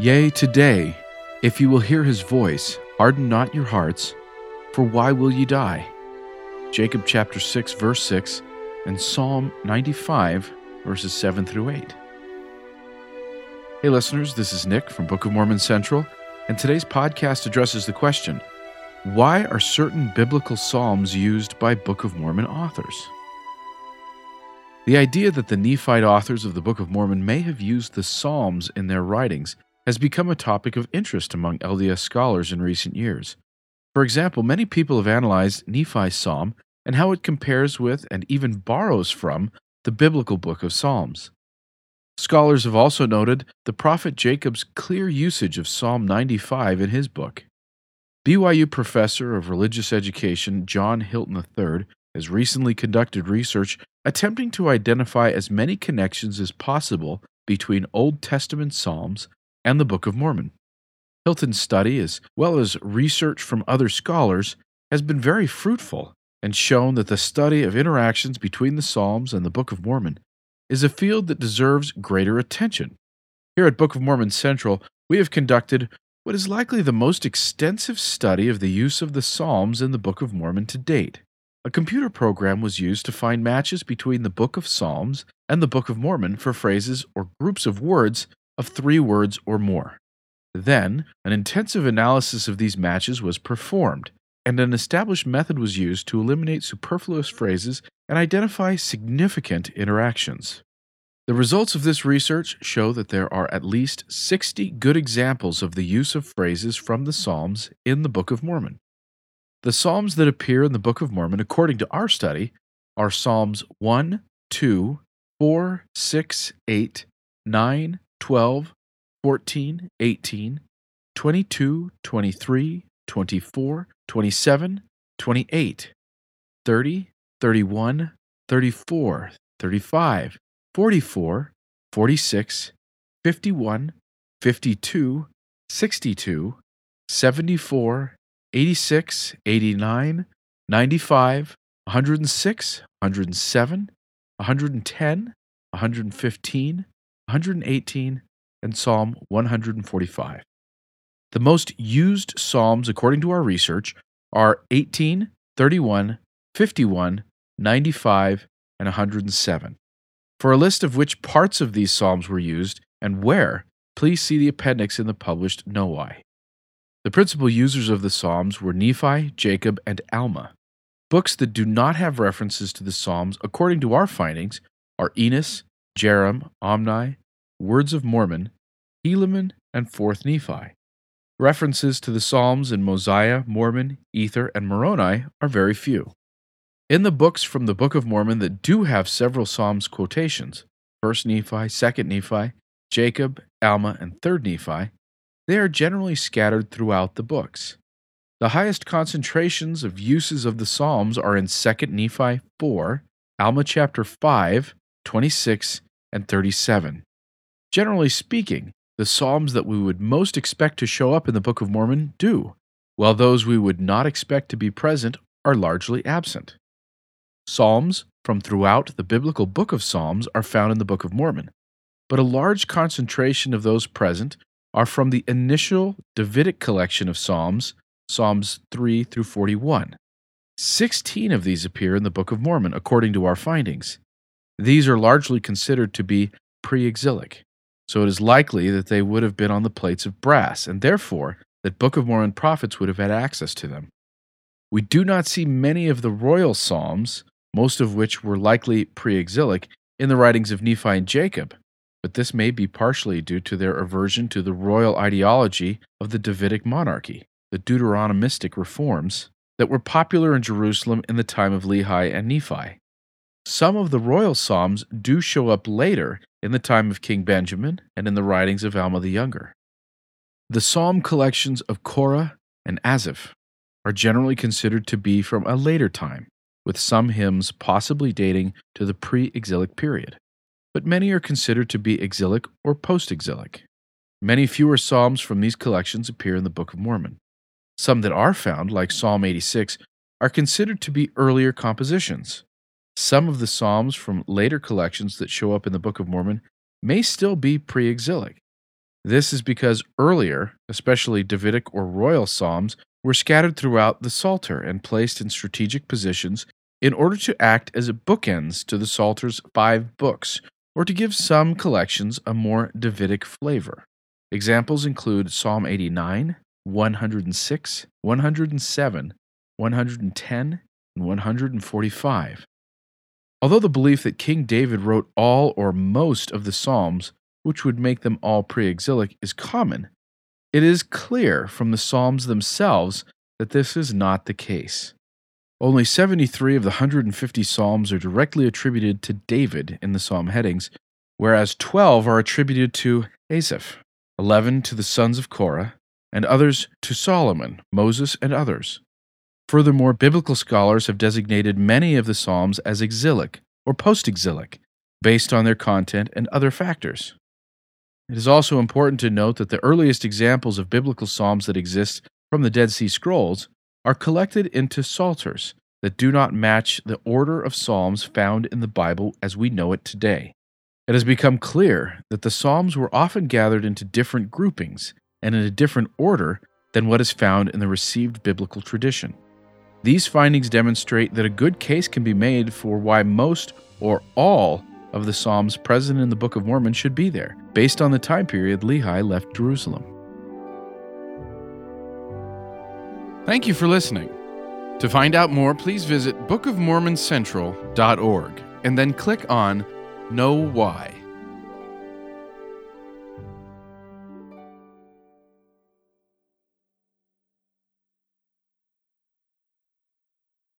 Yea, today, if you will hear his voice, harden not your hearts, for why will ye die? Jacob chapter 6, verse 6, and Psalm 95, verses 7 through 8. Hey, listeners, this is Nick from Book of Mormon Central, and today's podcast addresses the question why are certain biblical psalms used by Book of Mormon authors? The idea that the Nephite authors of the Book of Mormon may have used the Psalms in their writings has become a topic of interest among LDS scholars in recent years. For example, many people have analyzed Nephi's psalm and how it compares with and even borrows from the biblical book of Psalms. Scholars have also noted the prophet Jacob's clear usage of Psalm 95 in his book. BYU professor of religious education John Hilton III has recently conducted research attempting to identify as many connections as possible between Old Testament Psalms and the Book of Mormon. Hilton's study, as well as research from other scholars, has been very fruitful and shown that the study of interactions between the Psalms and the Book of Mormon is a field that deserves greater attention. Here at Book of Mormon Central, we have conducted what is likely the most extensive study of the use of the Psalms in the Book of Mormon to date. A computer program was used to find matches between the Book of Psalms and the Book of Mormon for phrases or groups of words of three words or more. Then, an intensive analysis of these matches was performed, and an established method was used to eliminate superfluous phrases and identify significant interactions. The results of this research show that there are at least 60 good examples of the use of phrases from the Psalms in the Book of Mormon. The Psalms that appear in the Book of Mormon, according to our study, are Psalms 1, 2, 4, 6, 8, 9, 12, 14, 18, 22, 23, 24, 27, 28, 30, 31, 34, 35, 44, 46, 51, 52, 62, 74, 86, 89, 95, 106, 107, 110, 115, 118, and Psalm 145. The most used Psalms, according to our research, are 18, 31, 51, 95, and 107. For a list of which parts of these Psalms were used and where, please see the appendix in the published KnoWhy. The principal users of the Psalms were Nephi, Jacob, and Alma. Books that do not have references to the Psalms, according to our findings, are Enos, Jarom, Omni, Words of Mormon, Helaman, and 4th Nephi. References to the Psalms in Mosiah, Mormon, Ether, and Moroni are very few. In the books from the Book of Mormon that do have several Psalms quotations, 1st Nephi, 2nd Nephi, Jacob, Alma, and 3rd Nephi, they are generally scattered throughout the books. The highest concentrations of uses of the Psalms are in 2nd Nephi 4, Alma chapter 5, 26, and 37. Generally speaking, the Psalms that we would most expect to show up in the Book of Mormon do, while those we would not expect to be present are largely absent. Psalms from throughout the biblical Book of Psalms are found in the Book of Mormon, but a large concentration of those present are from the initial Davidic collection of Psalms, Psalms 3 through 41. Sixteen of these appear in the Book of Mormon, according to our findings. These are largely considered to be pre exilic so it is likely that they would have been on the plates of brass, and therefore that Book of Mormon prophets would have had access to them. We do not see many of the royal psalms, most of which were likely pre exilic, in the writings of Nephi and Jacob, but this may be partially due to their aversion to the royal ideology of the Davidic monarchy, the Deuteronomistic reforms that were popular in Jerusalem in the time of Lehi and Nephi. Some of the royal psalms do show up later in the time of King Benjamin and in the writings of Alma the Younger. The psalm collections of Korah and Asaph are generally considered to be from a later time, with some hymns possibly dating to the pre exilic period, but many are considered to be exilic or post exilic. Many fewer psalms from these collections appear in the Book of Mormon. Some that are found, like Psalm 86, are considered to be earlier compositions, some of the Psalms from later collections that show up in the Book of Mormon may still be pre exilic. This is because earlier, especially Davidic or royal psalms, were scattered throughout the Psalter and placed in strategic positions in order to act as bookends to the Psalter's five books, or to give some collections a more Davidic flavor. Examples include Psalm 89, 106, 107, 110, and 145. Although the belief that King David wrote all or most of the Psalms, which would make them all pre exilic, is common, it is clear from the Psalms themselves that this is not the case. Only 73 of the 150 Psalms are directly attributed to David in the Psalm headings, whereas 12 are attributed to Asaph, 11 to the sons of Korah, and others to Solomon, Moses, and others. Furthermore, biblical scholars have designated many of the Psalms as exilic or post exilic, based on their content and other factors. It is also important to note that the earliest examples of biblical Psalms that exist from the Dead Sea Scrolls are collected into psalters that do not match the order of Psalms found in the Bible as we know it today. It has become clear that the Psalms were often gathered into different groupings and in a different order than what is found in the received biblical tradition. These findings demonstrate that a good case can be made for why most or all of the Psalms present in the Book of Mormon should be there, based on the time period Lehi left Jerusalem. Thank you for listening. To find out more, please visit bookofmormoncentral.org and then click on KnoWhy.